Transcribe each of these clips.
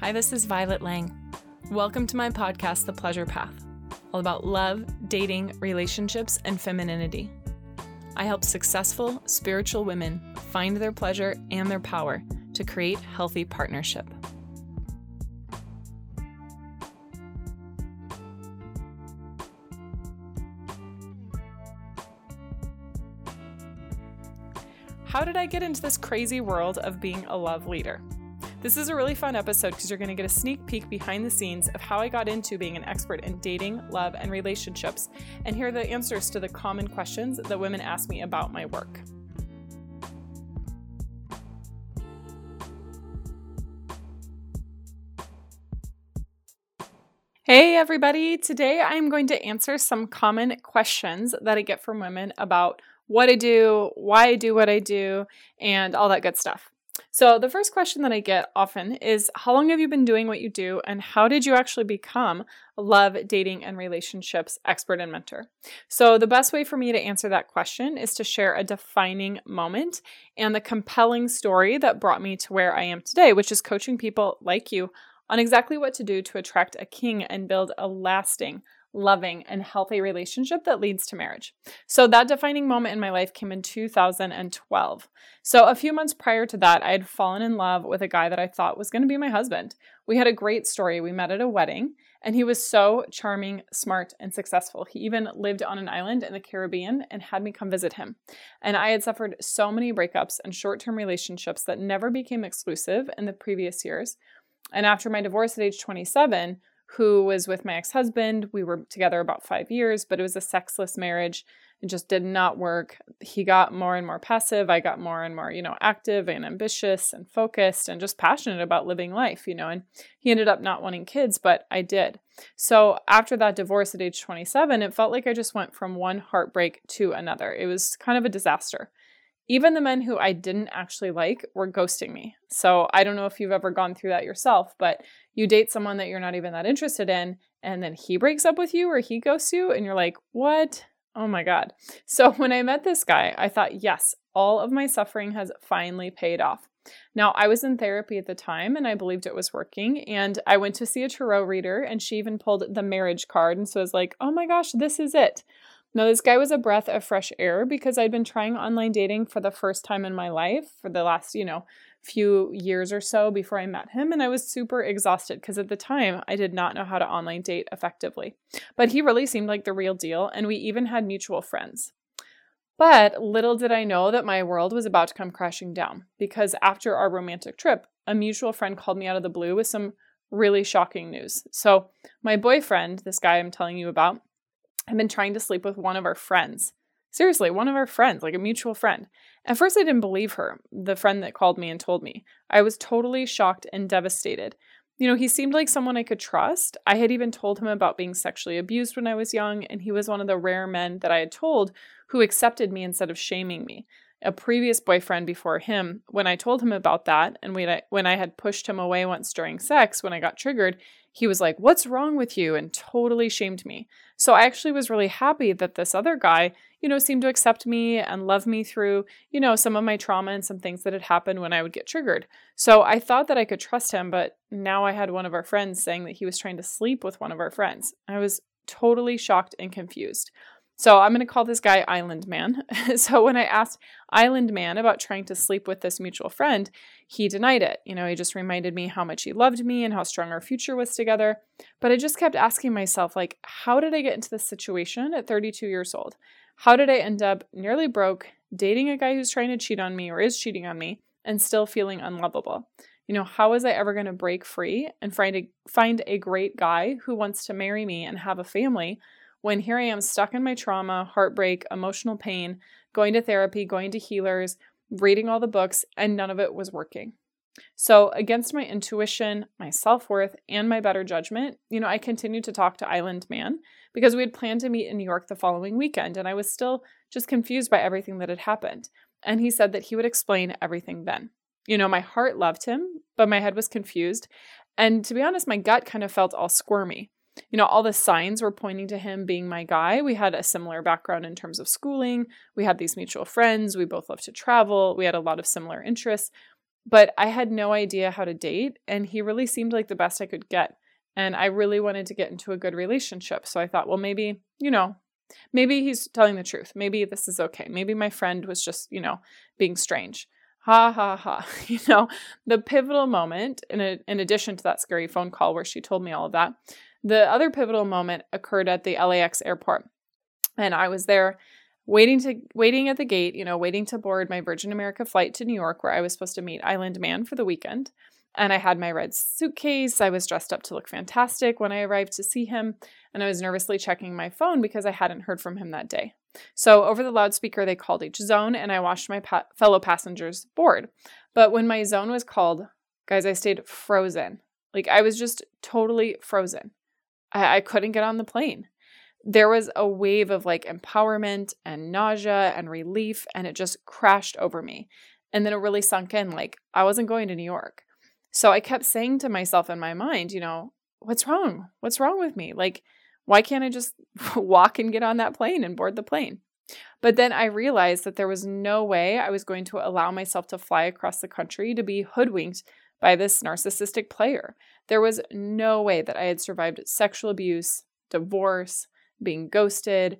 Hi, this is Violet Lang. Welcome to my podcast, The Pleasure Path, all about love, dating, relationships, and femininity. I help successful spiritual women find their pleasure and their power to create healthy partnership. How did I get into this crazy world of being a love leader? This is a really fun episode because you're going to get a sneak peek behind the scenes of how I got into being an expert in dating, love, and relationships, and hear the answers to the common questions that women ask me about my work. Hey, everybody. Today I'm going to answer some common questions that I get from women about what I do, why I do what I do, and all that good stuff. So, the first question that I get often is How long have you been doing what you do, and how did you actually become a love, dating, and relationships expert and mentor? So, the best way for me to answer that question is to share a defining moment and the compelling story that brought me to where I am today, which is coaching people like you on exactly what to do to attract a king and build a lasting, loving, and healthy relationship that leads to marriage. So, that defining moment in my life came in 2012. So, a few months prior to that, I had fallen in love with a guy that I thought was going to be my husband. We had a great story. We met at a wedding, and he was so charming, smart, and successful. He even lived on an island in the Caribbean and had me come visit him. And I had suffered so many breakups and short term relationships that never became exclusive in the previous years. And after my divorce at age 27, who was with my ex husband. We were together about five years, but it was a sexless marriage. It just did not work. He got more and more passive. I got more and more, you know, active and ambitious and focused and just passionate about living life, you know. And he ended up not wanting kids, but I did. So after that divorce at age 27, it felt like I just went from one heartbreak to another. It was kind of a disaster. Even the men who I didn't actually like were ghosting me. So I don't know if you've ever gone through that yourself, but you date someone that you're not even that interested in, and then he breaks up with you or he ghosts you, and you're like, what? Oh my God. So when I met this guy, I thought, yes, all of my suffering has finally paid off. Now, I was in therapy at the time and I believed it was working. And I went to see a tarot reader and she even pulled the marriage card. And so I was like, oh my gosh, this is it. Now, this guy was a breath of fresh air because I'd been trying online dating for the first time in my life for the last, you know, few years or so before I met him. And I was super exhausted because at the time I did not know how to online date effectively. But he really seemed like the real deal. And we even had mutual friends. But little did I know that my world was about to come crashing down because after our romantic trip, a mutual friend called me out of the blue with some really shocking news. So, my boyfriend, this guy I'm telling you about, had been trying to sleep with one of our friends. Seriously, one of our friends, like a mutual friend. At first, I didn't believe her, the friend that called me and told me. I was totally shocked and devastated. You know, he seemed like someone I could trust. I had even told him about being sexually abused when I was young, and he was one of the rare men that I had told who accepted me instead of shaming me a previous boyfriend before him, when I told him about that and when I, had pushed him away once during sex, when I got triggered, he was like, What's wrong with you? and totally shamed me. So I actually was really happy that this other guy, you know, seemed to accept me and love me through, you know, some of my trauma and some things that had happened when I would get triggered. So I thought that I could trust him, but now I had one of our friends saying that he was trying to sleep with one of our friends. I was totally shocked and confused. So I'm going to call this guy Island Man. so when I asked Island Man about trying to sleep with this mutual friend, he denied it. You know, he just reminded me how much he loved me and how strong our future was together. But I just kept asking myself, like, how did I get into this situation at 32 years old? How did I end up nearly broke, dating a guy who's trying to cheat on me or is cheating on me, and still feeling unlovable? You know, how was I ever going to break free and find a, find a great guy who wants to marry me and have a family when here I am stuck in my trauma, heartbreak, emotional pain, going to therapy, going to healers, reading all the books, and none of it was working. So, against my intuition, my self worth, and my better judgment, you know, I continued to talk to Island Man because we had planned to meet in New York the following weekend, and I was still just confused by everything that had happened. And he said that he would explain everything then. You know, my heart loved him, but my head was confused. And to be honest, my gut kind of felt all squirmy you know, all the signs were pointing to him being my guy. We had a similar background in terms of schooling. We had these mutual friends. We both loved to travel. We had a lot of similar interests. but I had no idea how to date, and he really seemed like the best I could get. And I really wanted to get into a good relationship. So I thought, well, maybe, you know, maybe he's telling the truth. Maybe this is okay. Maybe my friend was just, you know, being strange. Ha ha ha. You know, the pivotal moment, in, a, in addition to that scary phone call where she told me all of that, the other pivotal moment occurred at the LAX airport. And I was there waiting to waiting at the gate, you know, waiting to board my Virgin America flight to New York where I was supposed to meet Island Man for the weekend. And I had my red suitcase. I was dressed up to look fantastic when I arrived to see him, and I was nervously checking my phone because I hadn't heard from him that day. So, over the loudspeaker, they called each zone, and I watched my pa- fellow passengers board. But when my zone was called, guys, I stayed frozen. Like, I was just totally frozen. I, I couldn't get on the plane. There was a wave of like empowerment and nausea and relief, and it just crashed over me. And then it really sunk in like, I wasn't going to New York. So I kept saying to myself in my mind, you know, what's wrong? What's wrong with me? Like, why can't I just walk and get on that plane and board the plane? But then I realized that there was no way I was going to allow myself to fly across the country to be hoodwinked by this narcissistic player. There was no way that I had survived sexual abuse, divorce, being ghosted,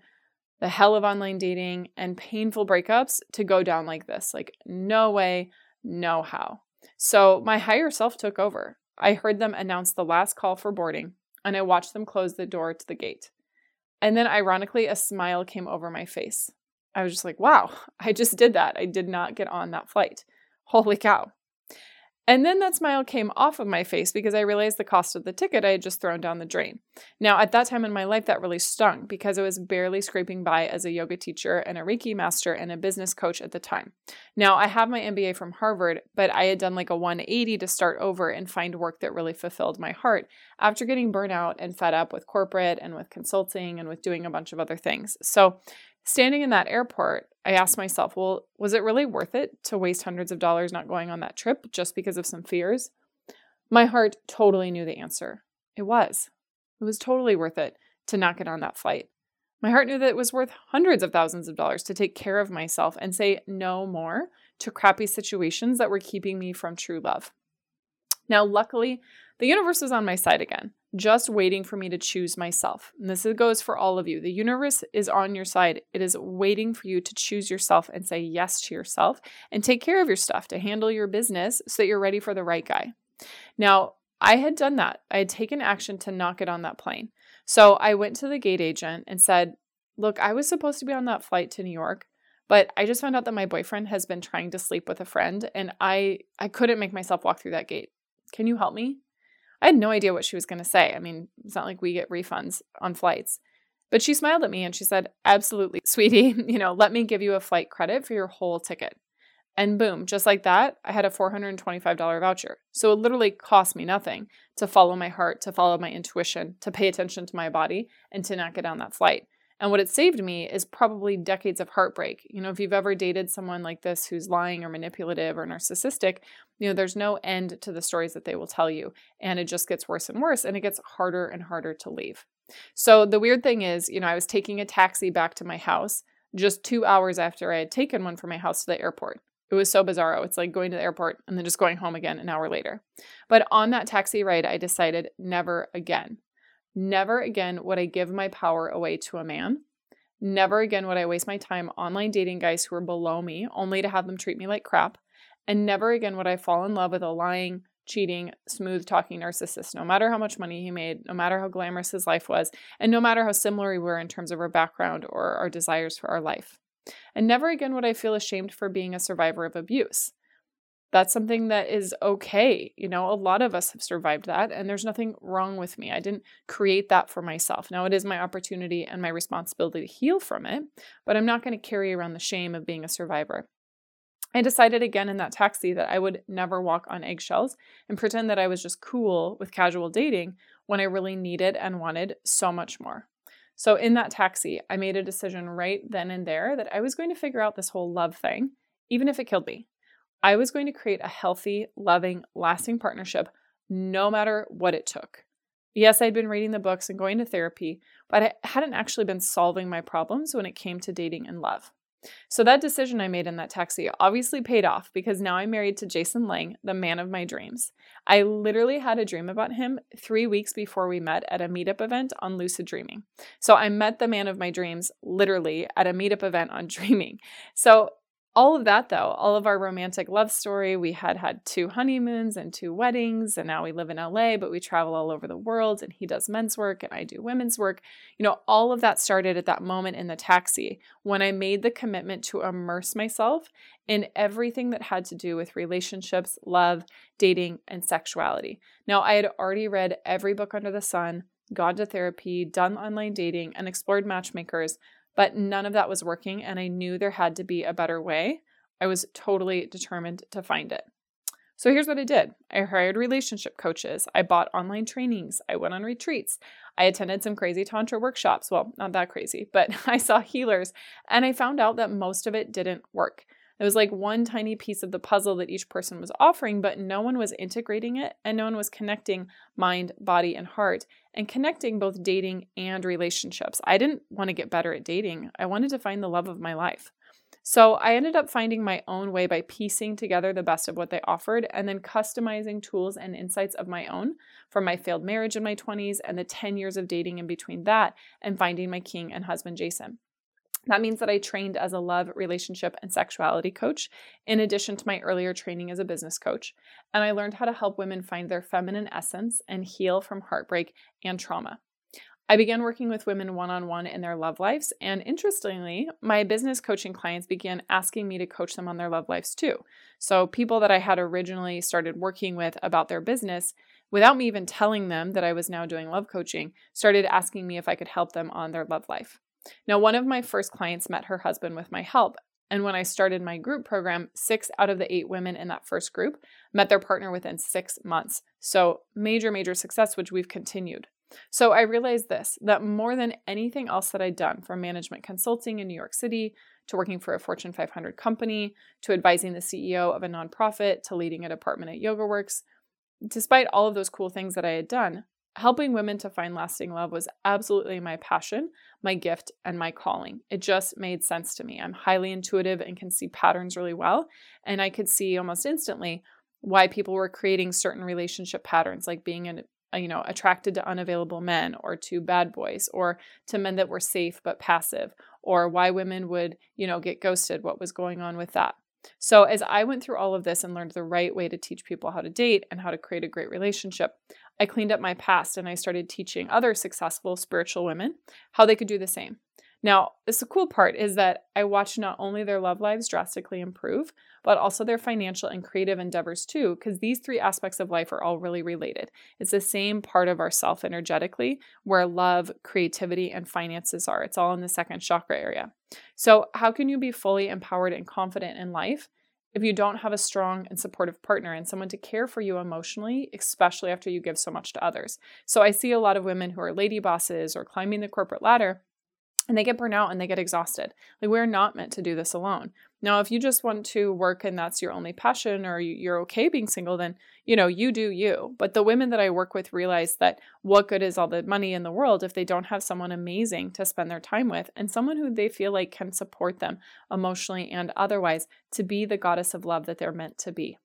the hell of online dating, and painful breakups to go down like this. Like, no way, no how. So my higher self took over. I heard them announce the last call for boarding, and I watched them close the door to the gate. And then, ironically, a smile came over my face. I was just like, wow, I just did that. I did not get on that flight. Holy cow. And then that smile came off of my face because I realized the cost of the ticket I had just thrown down the drain. Now, at that time in my life, that really stung because I was barely scraping by as a yoga teacher and a Reiki master and a business coach at the time. Now, I have my MBA from Harvard, but I had done like a 180 to start over and find work that really fulfilled my heart after getting burnout and fed up with corporate and with consulting and with doing a bunch of other things. So, standing in that airport, I asked myself, well, was it really worth it to waste hundreds of dollars not going on that trip just because of some fears? My heart totally knew the answer. It was. It was totally worth it to not get on that flight. My heart knew that it was worth hundreds of thousands of dollars to take care of myself and say no more to crappy situations that were keeping me from true love. Now, luckily, the universe was on my side again just waiting for me to choose myself. And this goes for all of you. The universe is on your side. It is waiting for you to choose yourself and say yes to yourself and take care of your stuff to handle your business so that you're ready for the right guy. Now, I had done that. I had taken action to knock it on that plane. So I went to the gate agent and said, Look, I was supposed to be on that flight to New York, but I just found out that my boyfriend has been trying to sleep with a friend and I I couldn't make myself walk through that gate. Can you help me? I had no idea what she was going to say. I mean, it's not like we get refunds on flights. But she smiled at me and she said, Absolutely, sweetie, you know, let me give you a flight credit for your whole ticket. And boom, just like that, I had a $425 voucher. So it literally cost me nothing to follow my heart, to follow my intuition, to pay attention to my body, and to not get on that flight. And what it saved me is probably decades of heartbreak. You know, if you've ever dated someone like this who's lying or manipulative or narcissistic, you know, there's no end to the stories that they will tell you. And it just gets worse and worse and it gets harder and harder to leave. So the weird thing is, you know, I was taking a taxi back to my house just two hours after I had taken one from my house to the airport. It was so bizarro. It's like going to the airport and then just going home again an hour later. But on that taxi ride, I decided never again. Never again would I give my power away to a man. Never again would I waste my time online dating guys who are below me only to have them treat me like crap. And never again would I fall in love with a lying, cheating, smooth talking narcissist, no matter how much money he made, no matter how glamorous his life was, and no matter how similar we were in terms of our background or our desires for our life. And never again would I feel ashamed for being a survivor of abuse that's something that is okay. You know, a lot of us have survived that, and there's nothing wrong with me. I didn't create that for myself. Now, it is my opportunity and my responsibility to heal from it, but I'm not going to carry around the shame of being a survivor. I decided again in that taxi that I would never walk on eggshells and pretend that I was just cool with casual dating when I really needed and wanted so much more. So, in that taxi, I made a decision right then and there that I was going to figure out this whole love thing, even if it killed me. I was going to create a healthy, loving, lasting partnership no matter what it took. Yes, I'd been reading the books and going to therapy, but I hadn't actually been solving my problems when it came to dating and love. So that decision I made in that taxi obviously paid off because now I'm married to Jason Lang, the man of my dreams. I literally had a dream about him three weeks before we met at a meetup event on lucid dreaming. So I met the man of my dreams literally at a meetup event on dreaming. So all of that though all of our romantic love story. We had had two honeymoons and two weddings and now we live in LA but we travel all over the world and he does men's work and I do women's work. You know all of that started at that moment in the taxi when I made the commitment to immerse myself in everything that had to do with relationships love dating and sexuality. Now I had already read every book under the sun gone to therapy done online dating and explored matchmakers but none of that was working, and I knew there had to be a better way. I was totally determined to find it. So here's what I did I hired relationship coaches, I bought online trainings, I went on retreats, I attended some crazy Tantra workshops. Well, not that crazy, but I saw healers, and I found out that most of it didn't work. It was like one tiny piece of the puzzle that each person was offering, but no one was integrating it and no one was connecting mind, body, and heart and connecting both dating and relationships. I didn't want to get better at dating, I wanted to find the love of my life. So I ended up finding my own way by piecing together the best of what they offered and then customizing tools and insights of my own from my failed marriage in my 20s and the 10 years of dating in between that and finding my king and husband Jason. That means that I trained as a love, relationship, and sexuality coach, in addition to my earlier training as a business coach. And I learned how to help women find their feminine essence and heal from heartbreak and trauma. I began working with women one on one in their love lives. And interestingly, my business coaching clients began asking me to coach them on their love lives too. So, people that I had originally started working with about their business, without me even telling them that I was now doing love coaching, started asking me if I could help them on their love life. Now, one of my first clients met her husband with my help. And when I started my group program, six out of the eight women in that first group met their partner within six months. So, major, major success, which we've continued. So, I realized this that more than anything else that I'd done, from management consulting in New York City to working for a Fortune 500 company to advising the CEO of a nonprofit to leading a department at YogaWorks, despite all of those cool things that I had done, helping women to find lasting love was absolutely my passion, my gift, and my calling. It just made sense to me. I'm highly intuitive and can see patterns really well. And I could see almost instantly why people were creating certain relationship patterns, like being an uh, you know attracted to unavailable men or to bad boys or to men that were safe but passive or why women would you know get ghosted what was going on with that so, as I went through all of this and learned the right way to teach people how to date and how to create a great relationship, I cleaned up my past and I started teaching other successful spiritual women how they could do the same. Now, this the cool part is that I watched not only their love lives drastically improve, but also their financial and creative endeavors too, because these three aspects of life are all really related. It's the same part of our self energetically where love, creativity, and finances are. It's all in the second chakra area. So, how can you be fully empowered and confident in life? If you don't have a strong and supportive partner and someone to care for you emotionally, especially after you give so much to others. So, I see a lot of women who are lady bosses or climbing the corporate ladder and they get burnt out and they get exhausted. Like, we're not meant to do this alone. Now, if you just want to work and that's your only passion or you're okay being single, then, you know, you do you. But the women that I work with realize that what good is all the money in the world if they don't have someone amazing to spend their time with and someone who they feel like can support them emotionally and otherwise to be the goddess of love that they're meant to be.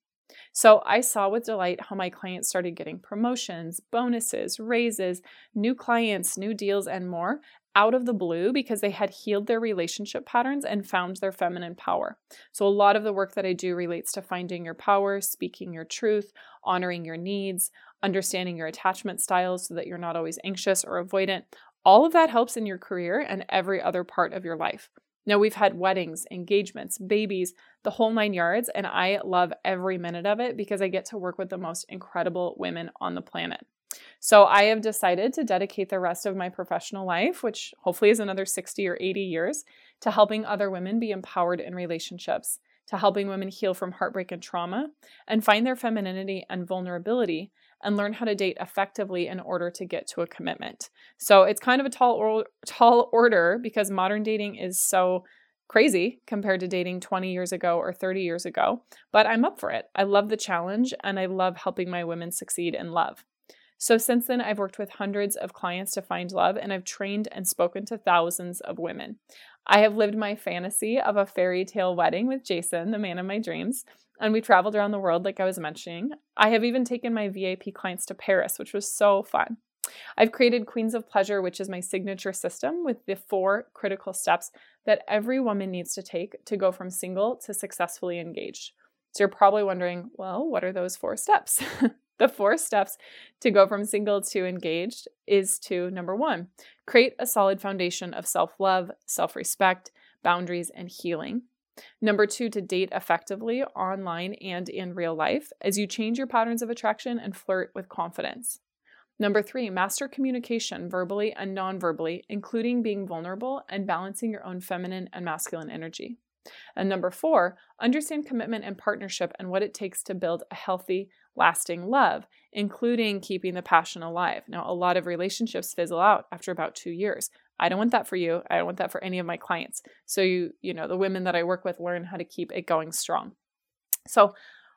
So I saw with delight how my clients started getting promotions, bonuses, raises, new clients, new deals, and more out of the blue because they had healed their relationship patterns and found their feminine power. So, a lot of the work that I do relates to finding your power, speaking your truth, honoring your needs, understanding your attachment styles so that you're not always anxious or avoidant. All of that helps in your career and every other part of your life. Now, we've had weddings, engagements, babies, the whole nine yards, and I love every minute of it because I get to work with the most incredible women on the planet. So I have decided to dedicate the rest of my professional life, which hopefully is another 60 or 80 years, to helping other women be empowered in relationships, to helping women heal from heartbreak and trauma, and find their femininity and vulnerability, and learn how to date effectively in order to get to a commitment. So it's kind of a tall, or- tall order because modern dating is so crazy compared to dating 20 years ago or 30 years ago, but I'm up for it. I love the challenge and I love helping my women succeed in love. So since then, I've worked with hundreds of clients to find love, and I've trained and spoken to thousands of women. I have lived my fantasy of a fairy tale wedding with Jason, the man of my dreams, and we traveled around the world, like I was mentioning. I have even taken my VIP clients to Paris, which was so fun. I've created Queens of Pleasure, which is my signature system with the four critical steps that every woman needs to take to go from single to successfully engaged. So you're probably wondering, well, what are those four steps? the four steps to go from single to engaged is to number one, create a solid foundation of self love, self respect, boundaries, and healing. Number two, to date effectively online and in real life as you change your patterns of attraction and flirt with confidence. Number three, master communication verbally and non verbally, including being vulnerable and balancing your own feminine and masculine energy. And number four, understand commitment and partnership and what it takes to build a healthy, lasting love, including keeping the passion alive. Now, a lot of relationships fizzle out after about two years. I don't want that for you. I don't want that for any of my clients. So you, you know, the women that I work with learn how to keep it going strong. So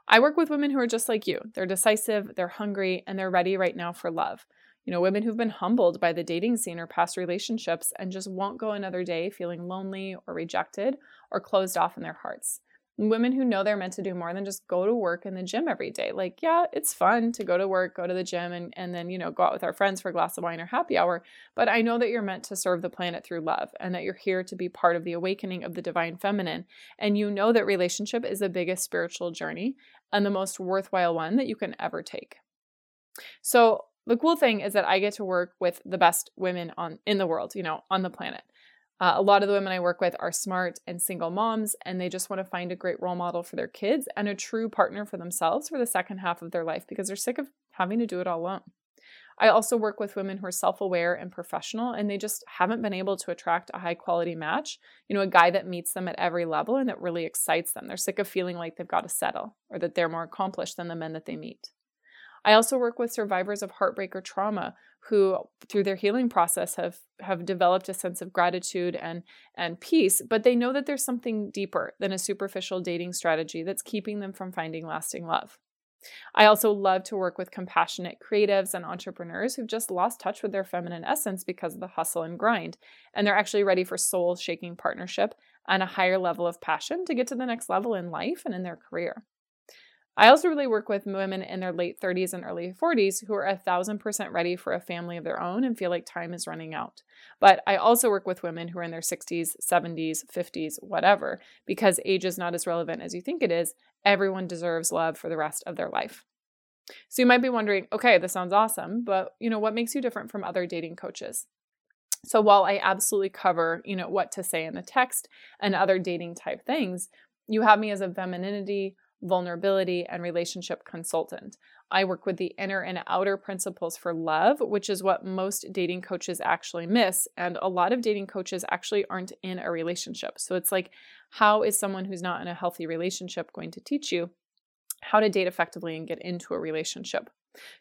I work with women who are just like you. They're decisive, they're hungry, and they're ready right now for love. You know, women who've been humbled by the dating scene or past relationships and just won't go another day feeling lonely or rejected or closed off in their hearts. Women who know they're meant to do more than just go to work in the gym every day. Like, yeah, it's fun to go to work, go to the gym, and, and then, you know, go out with our friends for a glass of wine or happy hour. But I know that you're meant to serve the planet through love and that you're here to be part of the awakening of the divine feminine. And you know that relationship is the biggest spiritual journey and the most worthwhile one that you can ever take. So, the cool thing is that I get to work with the best women on in the world, you know, on the planet. Uh, a lot of the women I work with are smart and single moms, and they just want to find a great role model for their kids and a true partner for themselves for the second half of their life because they're sick of having to do it all alone. I also work with women who are self aware and professional, and they just haven't been able to attract a high quality match. You know, a guy that meets them at every level and that really excites them. They're sick of feeling like they've got to settle or that they're more accomplished than the men that they meet. I also work with survivors of heartbreak or trauma who through their healing process have have developed a sense of gratitude and and peace, but they know that there's something deeper than a superficial dating strategy that's keeping them from finding lasting love. I also love to work with compassionate creatives and entrepreneurs who've just lost touch with their feminine essence because of the hustle and grind, and they're actually ready for soul shaking partnership and a higher level of passion to get to the next level in life and in their career. I also really work with women in their late 30s and early 40s who are a thousand percent ready for a family of their own and feel like time is running out. But I also work with women who are in their 60s, 70s, 50s, whatever, because age is not as relevant as you think it is. Everyone deserves love for the rest of their life. So you might be wondering, okay, this sounds awesome, but you know, what makes you different from other dating coaches? So while I absolutely cover, you know, what to say in the text and other dating type things, you have me as a femininity vulnerability, and relationship consultant. I work with the inner and outer principles for love, which is what most dating coaches actually miss. And a lot of dating coaches actually aren't in a relationship. So it's like, how is someone who's not in a healthy relationship going to teach you how to date effectively and get into a relationship?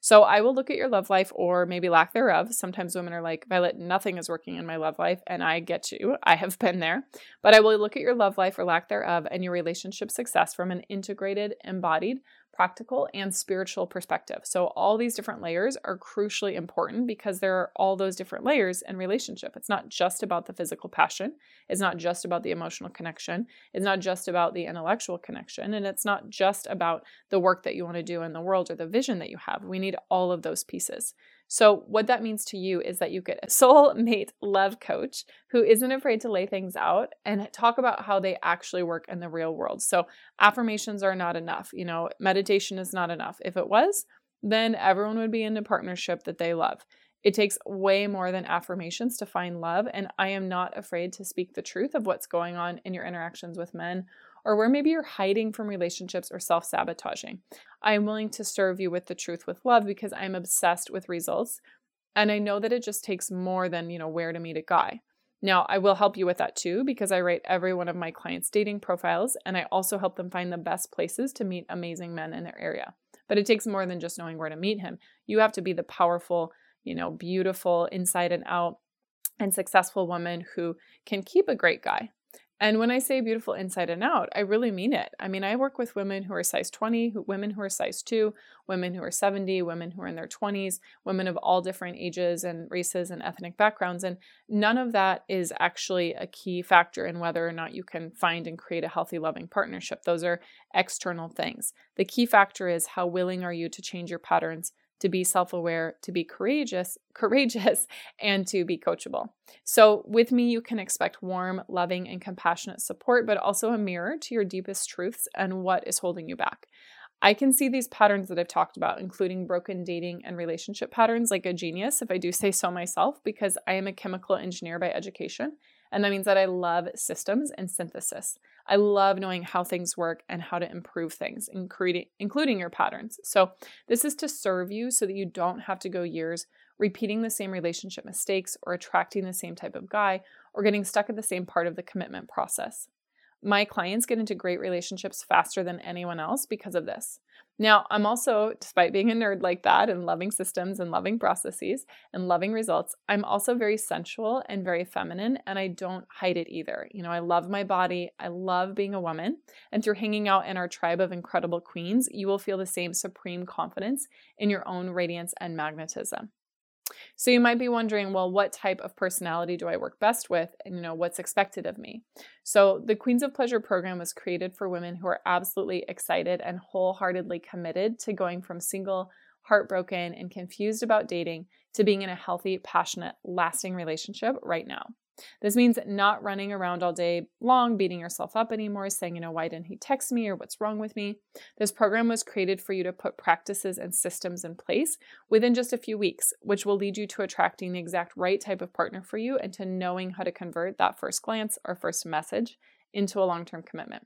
So I will look at your love life or maybe lack thereof. Sometimes women are like, Violet, nothing is working in my love life. And I get you. I have been there. But I will look at your love life or lack thereof and your relationship success from an integrated, embodied, practical, and spiritual perspective. So, all these different layers are crucially important because there are all those different layers in relationship. It's not just about the physical passion, it's not just about the emotional connection, it's not just about the intellectual connection, and it's not just about the work that you want to do in the world or the vision that you have. We need all of those pieces. So, what that means to you is that you get a soulmate love coach who isn't afraid to lay things out and talk about how they actually work in the real world. So, affirmations are not enough. You know, meditation is not enough. If it was, then everyone would be in a partnership that they love. It takes way more than affirmations to find love, and I am not afraid to speak the truth of what's going on in your interactions with men or where maybe you're hiding from relationships or self sabotaging. I am willing to serve you with the truth with love because I'm obsessed with results. And I know that it just takes more than, you know, where to meet a guy. Now, I will help you with that too because I write every one of my clients' dating profiles and I also help them find the best places to meet amazing men in their area. But it takes more than just knowing where to meet him. You have to be the powerful, you know, beautiful, inside and out, and successful woman who can keep a great guy And when I say beautiful inside and out, I really mean it. I mean, I work with women who are size 20, who, women who are size 2, women who are 70, women who are in their 20s, women of all different ages and races and ethnic backgrounds. And none of that is actually a key factor in whether or not you can find and create a healthy, loving partnership. Those are external things. The key factor is how willing are you to change your patterns to be self-aware, to be courageous, courageous and to be coachable. So with me you can expect warm, loving and compassionate support, but also a mirror to your deepest truths and what is holding you back. I can see these patterns that I've talked about, including broken dating and relationship patterns, like a genius, if I do say so myself, because I am a chemical engineer by education. And that means that I love systems and synthesis. I love knowing how things work and how to improve things, including your patterns. So, this is to serve you so that you don't have to go years repeating the same relationship mistakes or attracting the same type of guy or getting stuck at the same part of the commitment process. My clients get into great relationships faster than anyone else because of this. Now, I'm also, despite being a nerd like that and loving systems and loving processes and loving results, I'm also very sensual and very feminine, and I don't hide it either. You know, I love my body, I love being a woman, and through hanging out in our tribe of incredible queens, you will feel the same supreme confidence in your own radiance and magnetism. So you might be wondering, well, what type of personality do I work best with? And you know, what's expected of me? So the Queens of Pleasure program was created for women who are absolutely excited and wholeheartedly committed to going from single, heartbroken, and confused about dating to being in a healthy, passionate, lasting relationship right now. This means not running around all day long, beating yourself up anymore, saying, you know, why didn't he text me or what's wrong with me? This program was created for you to put practices and systems in place within just a few weeks, which will lead you to attracting the exact right type of partner for you and to knowing how to convert that first glance or first message into a long term commitment.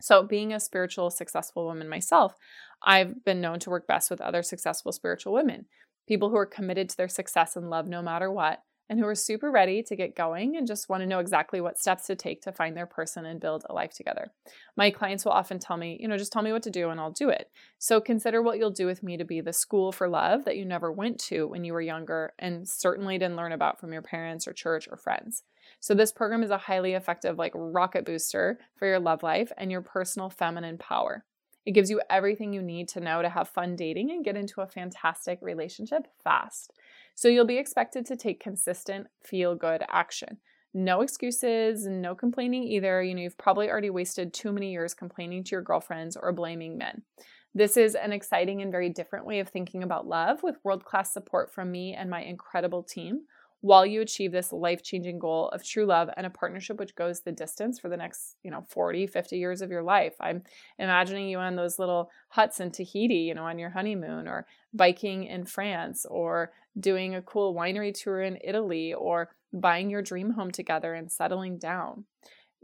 So, being a spiritual, successful woman myself, I've been known to work best with other successful spiritual women, people who are committed to their success and love no matter what, and who are super ready to get going and just want to know exactly what steps to take to find their person and build a life together. My clients will often tell me, you know, just tell me what to do and I'll do it. So consider what you'll do with me to be the school for love that you never went to when you were younger and certainly didn't learn about from your parents or church or friends. So this program is a highly effective like rocket booster for your love life and your personal feminine power. It gives you everything you need to know to have fun dating and get into a fantastic relationship fast. So you'll be expected to take consistent, feel good action. No excuses, no complaining either. You know, you've probably already wasted too many years complaining to your girlfriends or blaming men. This is an exciting and very different way of thinking about love with world class support from me and my incredible team while you achieve this life-changing goal of true love and a partnership which goes the distance for the next you know 40 50 years of your life. I'm imagining you on those little huts in tahiti you know on your honeymoon or biking in france or doing a cool winery tour in italy or buying your dream home together and settling down.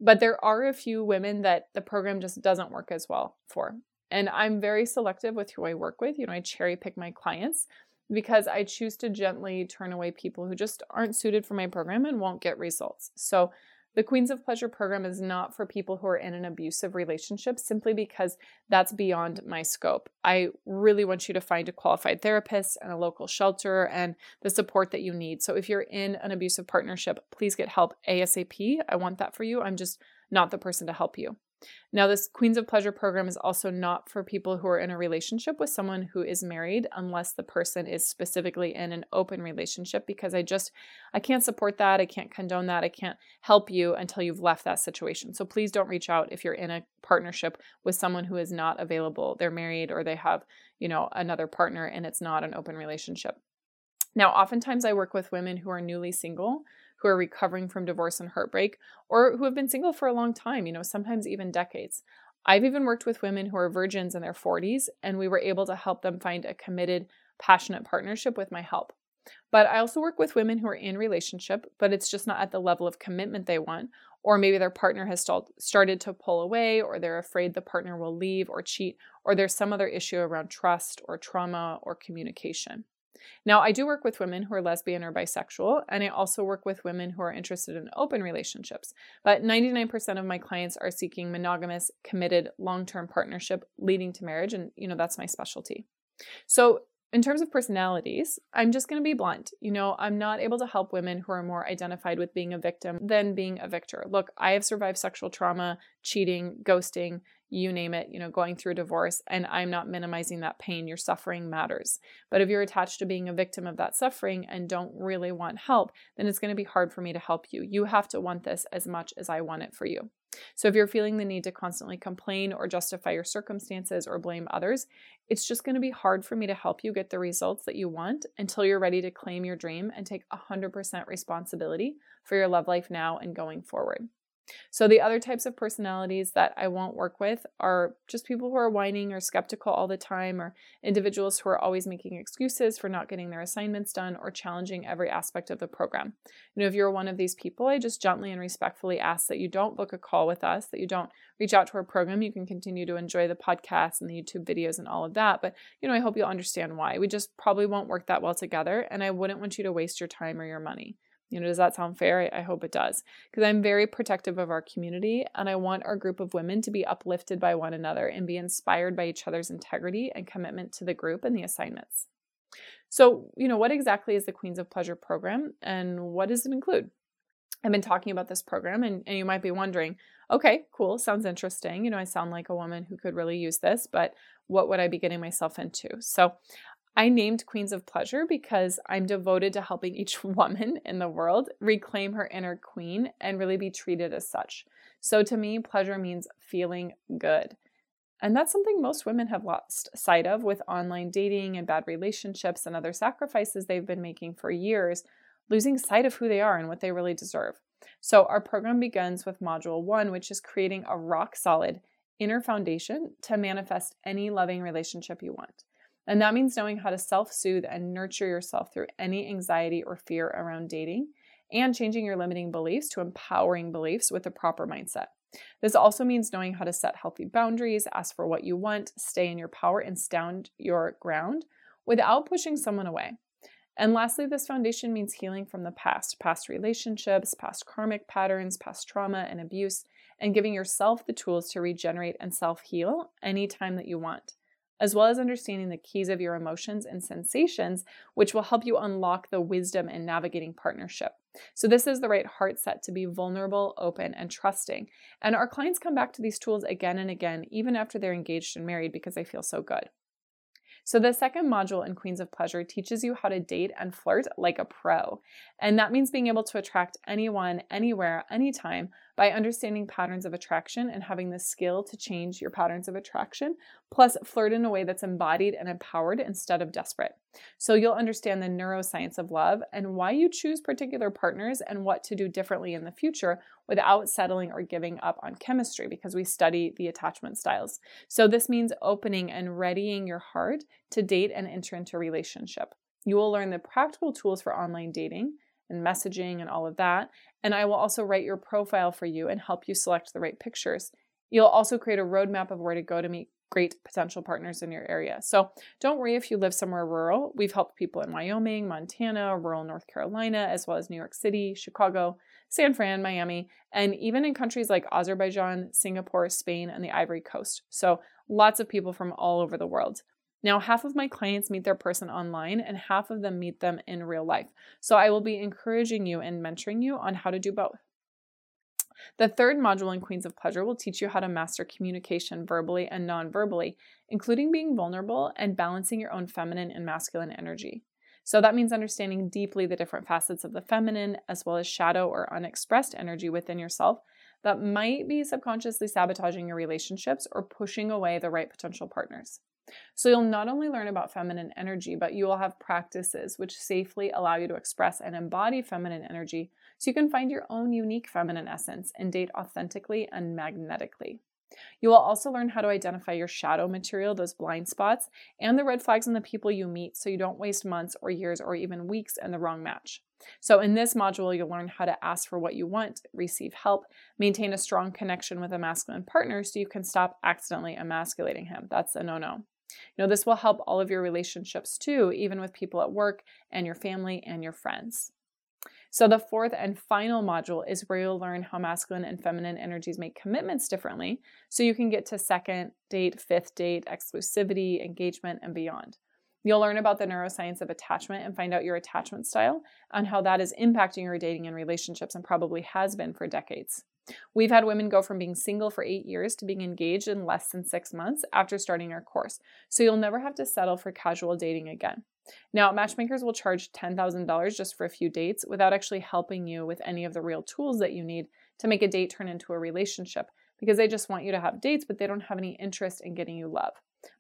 But there are a few women that the program just doesn't work as well for. And i'm very selective with who i work with. You know i cherry pick my clients because I choose to gently turn away people who just aren't suited for my program and won't get results. So, the Queens of Pleasure program is not for people who are in an abusive relationship simply because that's beyond my scope. I really want you to find a qualified therapist and a local shelter and the support that you need. So if you're in an abusive partnership, please get help ASAP. I want that for you. I'm just not the person to help you. Now, this Queens of Pleasure program is also not for people who are in a relationship with someone who is married unless the person is specifically in an open relationship because I just I can't support that, I can't condone that, I can't help you until you've left that situation. So please don't reach out if you're in a partnership with someone who is not available. They're married or they have, you know, another partner and it's not an open relationship. Now, oftentimes I work with women who are newly single who are recovering from divorce and heartbreak, or who have been single for a long time, you know, sometimes even decades. I've even worked with women who are virgins in their 40s, and we were able to help them find a committed, passionate partnership with my help. But I also work with women who are in relationship, but it's just not at the level of commitment they want, or maybe their partner has started to pull away, or they're afraid the partner will leave or cheat, or there's some other issue around trust or trauma or communication. Now, I do work with women who are lesbian or bisexual, and I also work with women who are interested in open relationships. But 99% of my clients are seeking monogamous, committed, long term partnership leading to marriage, and you know, that's my specialty. So, in terms of personalities, I'm just going to be blunt. You know, I'm not able to help women who are more identified with being a victim than being a victor. Look, I have survived sexual trauma, cheating, ghosting, you name it, you know, going through a divorce, and I'm not minimizing that pain. Your suffering matters. But if you're attached to being a victim of that suffering and don't really want help, then it's going to be hard for me to help you. You have to want this as much as I want it for you. So if you're feeling the need to constantly complain or justify your circumstances or blame others, it's just going to be hard for me to help you get the results that you want until you're ready to claim your dream and take 100% responsibility for your love life now and going forward. So, the other types of personalities that I won't work with are just people who are whining or skeptical all the time, or individuals who are always making excuses for not getting their assignments done or challenging every aspect of the program. You know, if you're one of these people, I just gently and respectfully ask that you don't book a call with us, that you don't reach out to our program. You can continue to enjoy the podcast and the YouTube videos and all of that. But, you know, I hope you'll understand why. We just probably won't work that well together, and I wouldn't want you to waste your time or your money. You know, does that sound fair? I, hope it does. Because I'm very protective of our community and I want our group of women to be uplifted by one another and be inspired by each other's integrity and commitment to the group and the assignments. So, you know, what exactly is the Queens of Pleasure program and what does it include? I've been talking about this program, and, and you might be wondering, okay, cool, sounds interesting. You know, I sound like a woman who could really use this, but what would I be getting myself into? So, I named Queens of Pleasure because I'm devoted to helping each woman in the world reclaim her inner queen and really be treated as such. So to me, pleasure means feeling good. And that's something most women have lost sight of with online dating and bad relationships and other sacrifices they've been making for years, losing sight of who they are and what they really deserve. So, our program begins with Module 1, which is creating a rock solid inner foundation to manifest any loving relationship you want. And that means knowing how to self soothe and nurture yourself through any anxiety or fear around dating and changing your limiting beliefs to empowering beliefs with the proper mindset. This also means knowing how to set healthy boundaries, ask for what you want, stay in your power, and stand your ground without pushing someone away. And lastly, this foundation means healing from the past, past relationships, past karmic patterns, past trauma and abuse, and giving yourself the tools to regenerate and self heal anytime that you want as well as understanding the keys of your emotions and sensations, which will help you unlock the wisdom in navigating partnership. So, this is the right heart set to be vulnerable, open, and trusting. And our clients come back to these tools again and again, even after they're engaged and married, because they feel so good. So, the second module in Queens of Pleasure teaches you how to date and flirt like a pro. And that means being able to attract anyone, anywhere, anytime by understanding patterns of attraction and having the skill to change your patterns of attraction, plus flirt in a way that's embodied and empowered instead of desperate. So you'll understand the neuroscience of love and why you choose particular partners and what to do differently in the future without settling or giving up on chemistry because we study the attachment styles. So this means opening and readying your heart to date and enter into a relationship. You will learn the practical tools for online dating and messaging and all of that. And I will also write your profile for you and help you select the right pictures. You'll also create a roadmap of where to go to meet great potential partners in your area. So don't worry if you live somewhere rural. We've helped people in Wyoming, Montana, rural North Carolina, as well as New York City, Chicago, San Fran, Miami, and even in countries like Azerbaijan, Singapore, Spain, and the Ivory Coast. So lots of people from all over the world. Now, half of my clients meet their person online and half of them meet them in real life. So I will be encouraging you and mentoring you on how to do both. The third module in Queens of Pleasure will teach you how to master communication verbally and non verbally, including being vulnerable and balancing your own feminine and masculine energy. So that means understanding deeply the different facets of the feminine, as well as shadow or unexpressed energy within yourself that might be subconsciously sabotaging your relationships or pushing away the right potential partners. So you'll not only learn about feminine energy, but you will have practices which safely allow you to express and embody feminine energy so you can find your own unique feminine essence and date authentically and magnetically. You will also learn how to identify your shadow material, those blind spots, and the red flags in the people you meet so you don't waste months or years or even weeks in the wrong match. So, in this module, you'll learn how to ask for what you want, receive help, maintain a strong connection with a masculine partner so you can stop accidentally emasculating him. That's a no no. Know, this will help all of your relationships too, even with people at work and your family and your friends. So, the fourth and final module is where you'll learn how masculine and feminine energies make commitments differently so you can get to second date, fifth date, exclusivity, engagement, and beyond. You'll learn about the neuroscience of attachment and find out your attachment style and how that is impacting your dating and relationships and probably has been for decades. We've had women go from being single for eight years to being engaged in less than six months after starting our course. So you'll never have to settle for casual dating again. Now, matchmakers will charge $10,000 just for a few dates without actually helping you with any of the real tools that you need to make a date turn into a relationship because they just want you to have dates, but they don't have any interest in getting you love.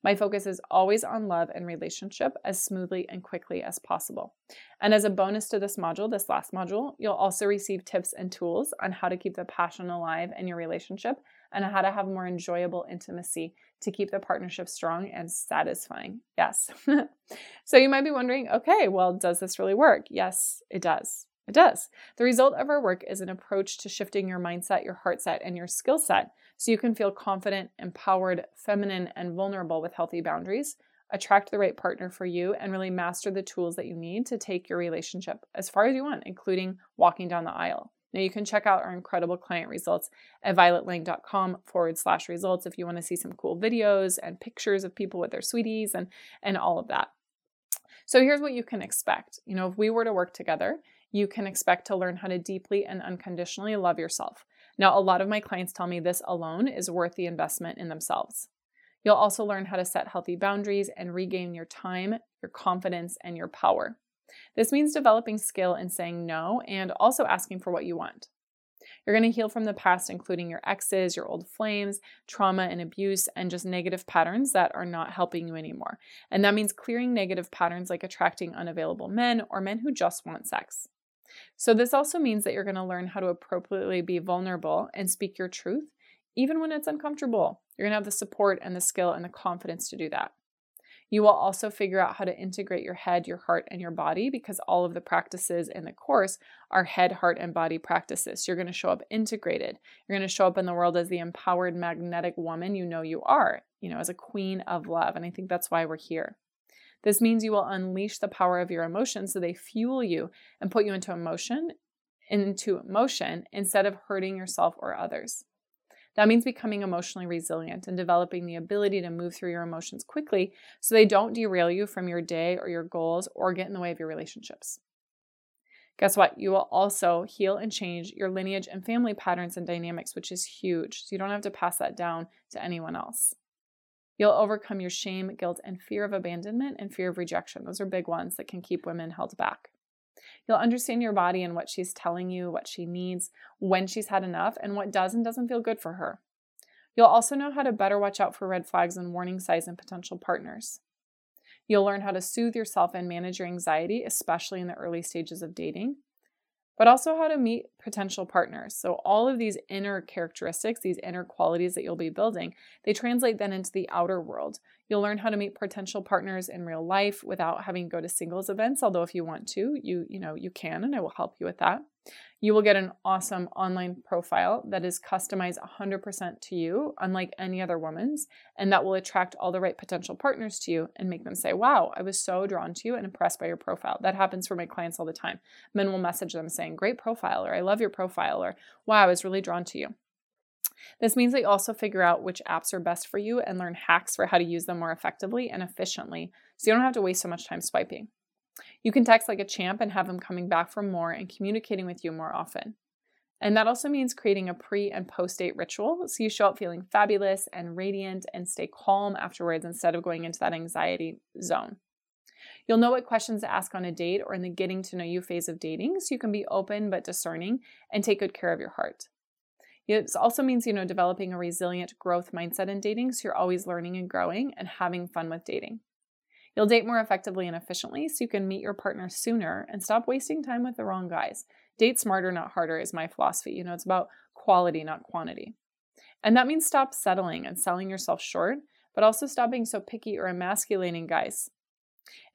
My focus is always on love and relationship as smoothly and quickly as possible. And as a bonus to this module, this last module, you'll also receive tips and tools on how to keep the passion alive in your relationship and how to have more enjoyable intimacy to keep the partnership strong and satisfying. Yes. so you might be wondering okay, well, does this really work? Yes, it does. It does. The result of our work is an approach to shifting your mindset, your heart set, and your skill set so you can feel confident, empowered, feminine, and vulnerable with healthy boundaries, attract the right partner for you, and really master the tools that you need to take your relationship as far as you want, including walking down the aisle. Now, you can check out our incredible client results at violetlang.com forward slash results if you want to see some cool videos and pictures of people with their sweeties and, and all of that. So, here's what you can expect. You know, if we were to work together, you can expect to learn how to deeply and unconditionally love yourself. Now, a lot of my clients tell me this alone is worth the investment in themselves. You'll also learn how to set healthy boundaries and regain your time, your confidence, and your power. This means developing skill in saying no and also asking for what you want. You're going to heal from the past, including your exes, your old flames, trauma and abuse, and just negative patterns that are not helping you anymore. And that means clearing negative patterns like attracting unavailable men or men who just want sex. So, this also means that you're going to learn how to appropriately be vulnerable and speak your truth, even when it's uncomfortable. You're going to have the support and the skill and the confidence to do that. You will also figure out how to integrate your head, your heart, and your body because all of the practices in the course are head, heart, and body practices. You're going to show up integrated. You're going to show up in the world as the empowered, magnetic woman you know you are, you know, as a queen of love. And I think that's why we're here. This means you will unleash the power of your emotions so they fuel you and put you into emotion into motion instead of hurting yourself or others. That means becoming emotionally resilient and developing the ability to move through your emotions quickly so they don't derail you from your day or your goals or get in the way of your relationships. Guess what? You will also heal and change your lineage and family patterns and dynamics, which is huge. So you don't have to pass that down to anyone else. You'll overcome your shame, guilt, and fear of abandonment and fear of rejection. Those are big ones that can keep women held back. You'll understand your body and what she's telling you, what she needs, when she's had enough, and what does and doesn't feel good for her. You'll also know how to better watch out for red flags and warning signs in potential partners. You'll learn how to soothe yourself and manage your anxiety, especially in the early stages of dating but also how to meet potential partners. So, all of these inner characteristics, these inner qualities that you'll be building, they translate then into the outer world. You'll learn how to meet potential partners in real life without having to go to singles events, although if you want to, you you know, you can and I will help you with that. You will get an awesome online profile that is customized 100% to you, unlike any other woman's, and that will attract all the right potential partners to you and make them say, Wow, I was so drawn to you and impressed by your profile. That happens for my clients all the time. Men will message them saying, Great profile, or I love your profile, or Wow, I was really drawn to you. This means that you also figure out which apps are best for you and learn hacks for how to use them more effectively and efficiently so you don't have to waste so much time swiping. You can text like a champ and have them coming back for more and communicating with you more often. And that also means creating a pre and post date ritual so you show up feeling fabulous and radiant and stay calm afterwards instead of going into that anxiety zone. You'll know what questions to ask on a date or in the getting to know you phase of dating so you can be open but discerning and take good care of your heart. It also means, you know, developing a resilient growth mindset in dating so you're always learning and growing and having fun with dating. You'll date more effectively and efficiently so you can meet your partner sooner and stop wasting time with the wrong guys. Date smarter, not harder, is my philosophy. You know, it's about quality, not quantity. And that means stop settling and selling yourself short, but also stop being so picky or emasculating guys.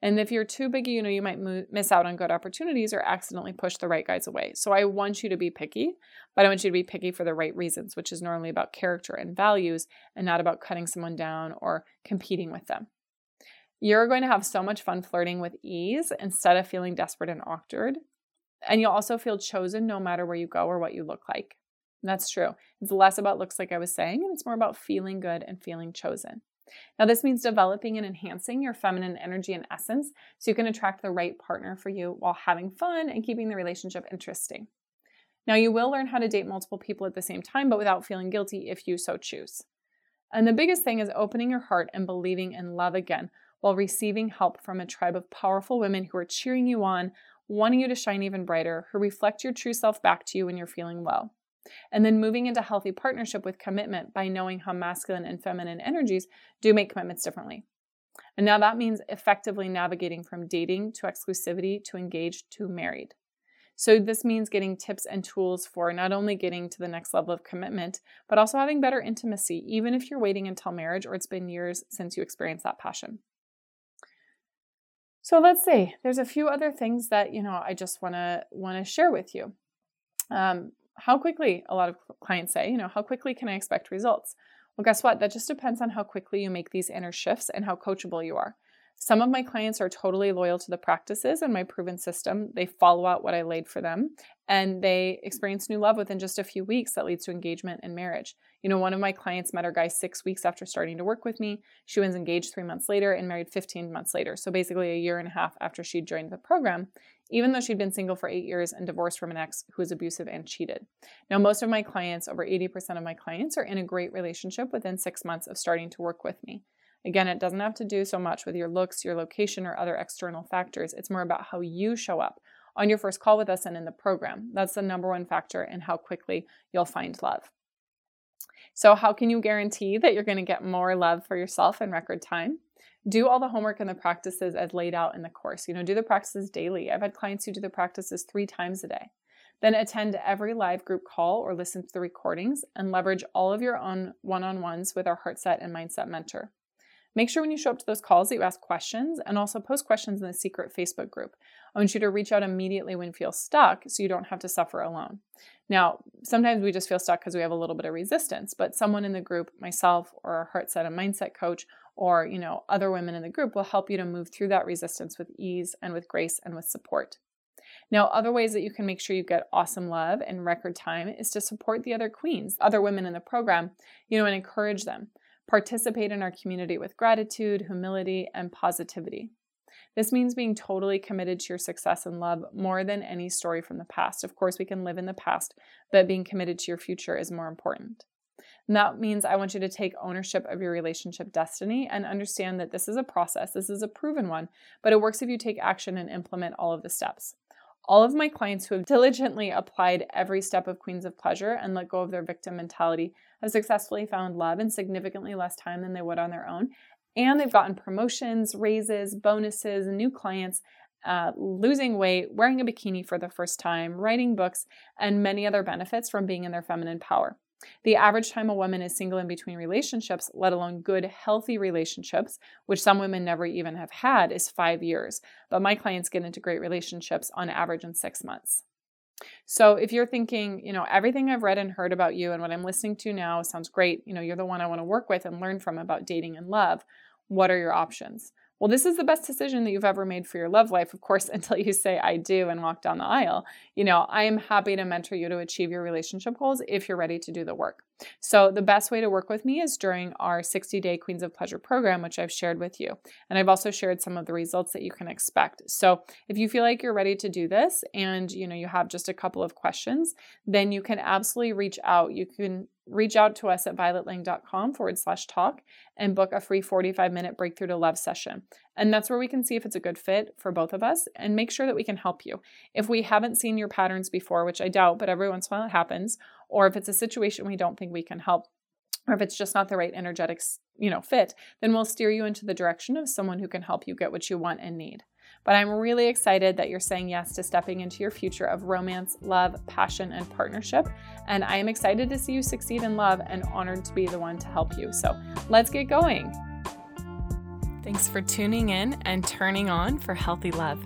And if you're too picky, you know, you might mo- miss out on good opportunities or accidentally push the right guys away. So I want you to be picky, but I want you to be picky for the right reasons, which is normally about character and values and not about cutting someone down or competing with them. You're going to have so much fun flirting with ease instead of feeling desperate and awkward. And you'll also feel chosen no matter where you go or what you look like. And that's true. It's less about looks, like I was saying, and it's more about feeling good and feeling chosen. Now, this means developing and enhancing your feminine energy and essence so you can attract the right partner for you while having fun and keeping the relationship interesting. Now, you will learn how to date multiple people at the same time, but without feeling guilty if you so choose. And the biggest thing is opening your heart and believing in love again while receiving help from a tribe of powerful women who are cheering you on, wanting you to shine even brighter, who reflect your true self back to you when you're feeling low. And then moving into healthy partnership with commitment by knowing how masculine and feminine energies do make commitments differently. And now that means effectively navigating from dating to exclusivity to engaged to married. So, this means getting tips and tools for not only getting to the next level of commitment, but also having better intimacy, even if you're waiting until marriage or it's been years since you experienced that passion. So let's see. There's a few other things that you know I just want to want to share with you. Um, how quickly a lot of clients say, you know, how quickly can I expect results? Well, guess what? That just depends on how quickly you make these inner shifts and how coachable you are. Some of my clients are totally loyal to the practices and my proven system. They follow out what I laid for them and they experience new love within just a few weeks that leads to engagement and marriage. You know, one of my clients met her guy six weeks after starting to work with me. She was engaged three months later and married 15 months later. So basically, a year and a half after she joined the program, even though she'd been single for eight years and divorced from an ex who was abusive and cheated. Now, most of my clients, over 80% of my clients, are in a great relationship within six months of starting to work with me. Again, it doesn't have to do so much with your looks, your location, or other external factors. It's more about how you show up on your first call with us and in the program. That's the number one factor in how quickly you'll find love. So, how can you guarantee that you're going to get more love for yourself in record time? Do all the homework and the practices as laid out in the course. You know, do the practices daily. I've had clients who do the practices three times a day. Then attend every live group call or listen to the recordings and leverage all of your own one on ones with our Heartset and Mindset mentor. Make sure when you show up to those calls that you ask questions and also post questions in the secret Facebook group. I want you to reach out immediately when you feel stuck so you don't have to suffer alone. Now, sometimes we just feel stuck because we have a little bit of resistance, but someone in the group, myself or a Heartset and Mindset coach, or you know, other women in the group will help you to move through that resistance with ease and with grace and with support. Now, other ways that you can make sure you get awesome love in record time is to support the other queens, other women in the program, you know, and encourage them. Participate in our community with gratitude, humility, and positivity. This means being totally committed to your success and love more than any story from the past. Of course, we can live in the past, but being committed to your future is more important. And that means I want you to take ownership of your relationship destiny and understand that this is a process, this is a proven one, but it works if you take action and implement all of the steps. All of my clients who have diligently applied every step of Queens of Pleasure and let go of their victim mentality have successfully found love in significantly less time than they would on their own. And they've gotten promotions, raises, bonuses, new clients, uh, losing weight, wearing a bikini for the first time, writing books, and many other benefits from being in their feminine power. The average time a woman is single in between relationships, let alone good, healthy relationships, which some women never even have had, is five years. But my clients get into great relationships on average in six months. So if you're thinking, you know, everything I've read and heard about you and what I'm listening to now sounds great, you know, you're the one I want to work with and learn from about dating and love, what are your options? Well, this is the best decision that you've ever made for your love life, of course, until you say I do and walk down the aisle. You know, I am happy to mentor you to achieve your relationship goals if you're ready to do the work. So, the best way to work with me is during our 60 day Queens of Pleasure program, which I've shared with you. And I've also shared some of the results that you can expect. So, if you feel like you're ready to do this and you know you have just a couple of questions, then you can absolutely reach out. You can reach out to us at violetlang.com forward slash talk and book a free 45 minute breakthrough to love session. And that's where we can see if it's a good fit for both of us and make sure that we can help you. If we haven't seen your patterns before, which I doubt, but every once in a while it happens, or if it's a situation we don't think we can help, or if it's just not the right energetics, you know, fit, then we'll steer you into the direction of someone who can help you get what you want and need. But I'm really excited that you're saying yes to stepping into your future of romance, love, passion, and partnership. And I am excited to see you succeed in love and honored to be the one to help you. So let's get going. Thanks for tuning in and turning on for healthy love.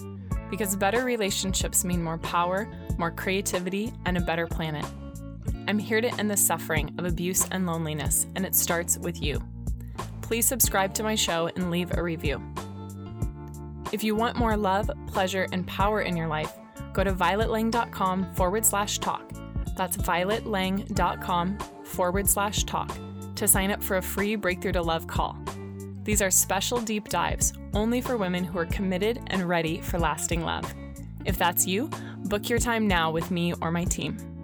Because better relationships mean more power, more creativity, and a better planet. I'm here to end the suffering of abuse and loneliness, and it starts with you. Please subscribe to my show and leave a review. If you want more love, pleasure, and power in your life, go to violetlang.com forward slash talk. That's violetlang.com forward slash talk to sign up for a free Breakthrough to Love call. These are special deep dives only for women who are committed and ready for lasting love. If that's you, book your time now with me or my team.